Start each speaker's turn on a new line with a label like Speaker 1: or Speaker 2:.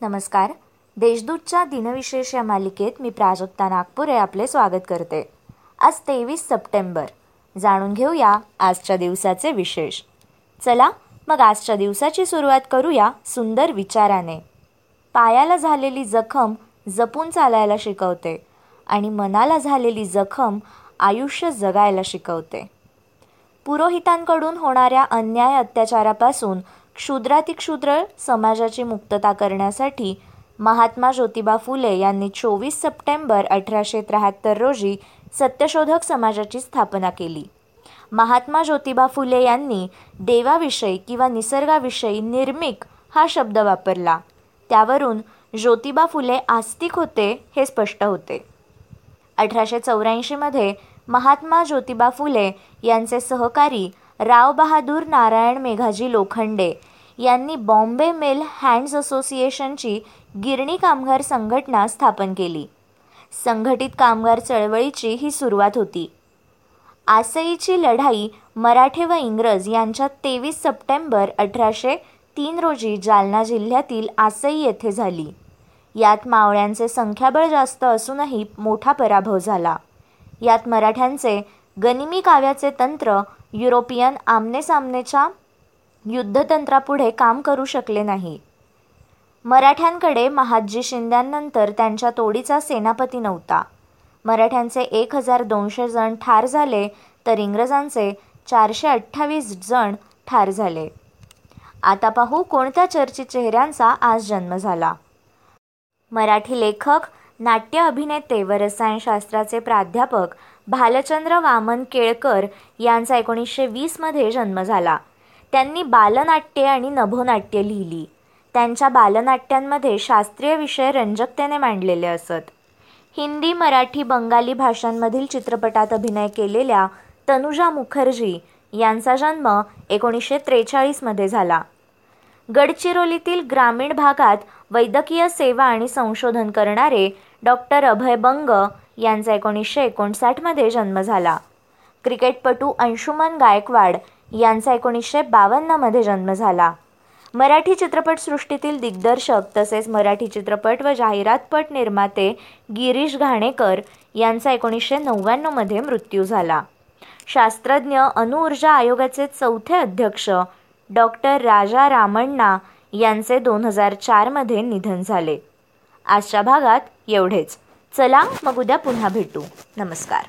Speaker 1: नमस्कार. देशदूतच्या दिनविशेष या मालिकेत मी प्राजक्ता नागपुरे आपले स्वागत करते. आज तेवीस सप्टेंबर. जाणून घेऊया आजच्या दिवसाचे विशेष. चला मग आजच्या दिवसाची सुरुवात करूया सुंदर विचाराने. पायाला झालेली जखम जपून चालायला शिकवते आणि मनाला झालेली जखम आयुष्य जगायला शिकवते. पुरोहितांकडून होणाऱ्या अन्याय अत्याचारापासून क्षुद्रातिक्षुद्र समाजाची मुक्तता करण्यासाठी महात्मा ज्योतिबा फुले यांनी चोवीस सप्टेंबर अठराशे त्र्याहत्तर रोजी सत्यशोधक समाजाची स्थापना केली. महात्मा ज्योतिबा फुले यांनी देवाविषयी किंवा निसर्गाविषयी निर्मिक हा शब्द वापरला. त्यावरून ज्योतिबा फुले आस्तिक होते हे स्पष्ट होते. अठराशे चौऱ्याऐंशीमध्ये महात्मा ज्योतिबा फुले यांचे सहकारी राव बहादूर नारायण मेघाजी लोखंडे यांनी बॉम्बे मिल हँड्स असोसिएशनची गिरणी कामगार संघटना स्थापन केली. संघटित कामगार चळवळीची ही सुरुवात होती. आसईची लढाई मराठे व इंग्रज यांच्यात तेवीस सप्टेंबर अठराशे तीन रोजी जालना जिल्ह्यातील आसई येथे झाली. यात मावळ्यांचे संख्याबळ जास्त असूनही मोठा पराभव झाला. यात मराठ्यांचे गनिमी काव्याचे तंत्र युरोपियन आमनेसामनेच्या युद्धतंत्रापुढे काम करू शकले नाही. मराठ्यांकडे महादजी शिंद्यांनंतर त्यांच्या तोडीचा सेनापती नव्हता. मराठ्यांचे एक हजार दोनशे जण ठार झाले तर इंग्रजांचे चारशे अठ्ठावीस जण ठार झाले. आता पाहू कोणत्या चर्चित चेहऱ्यांचा आज जन्म झाला. मराठी लेखक नाट्य अभिनेते व रसायनशास्त्राचे प्राध्यापक भालचंद्र वामन केळकर यांचा एकोणीसशे वीसमध्ये जन्म झाला. त्यांनी बालनाट्ये आणि नभोनाट्ये लिहिली. त्यांच्या बालनाट्यांमध्ये शास्त्रीय विषय रंजकतेने मांडलेले असत. हिंदी मराठी बंगाली भाषांमधील चित्रपटात अभिनय केलेल्या तनुजा मुखर्जी यांचा जन्म एकोणीसशे त्रेचाळीसमध्ये झाला. गडचिरोलीतील ग्रामीण भागात वैद्यकीय सेवा आणि संशोधन करणारे डॉक्टर अभय बंग यांचा एकोणीसशे एकोणसाठमध्ये जन्म झाला. क्रिकेटपटू अंशुमन गायकवाड यांचा एकोणीसशे बावन्नमध्ये जन्म झाला. मराठी चित्रपटसृष्टीतील दिग्दर्शक तसेच मराठी चित्रपट व जाहिरातपट निर्माते गिरीश घाणेकर यांचा एकोणीसशे नव्याण्णवमध्ये मृत्यू झाला. शास्त्रज्ञ अणुऊर्जा आयोगाचे चौथे अध्यक्ष डॉक्टर राजा रामण्णा यांचे दोन हजार चारमध्ये निधन झाले. आजच्या भागात एवढेच. चला मग उद्या पुन्हा भेटू. नमस्कार.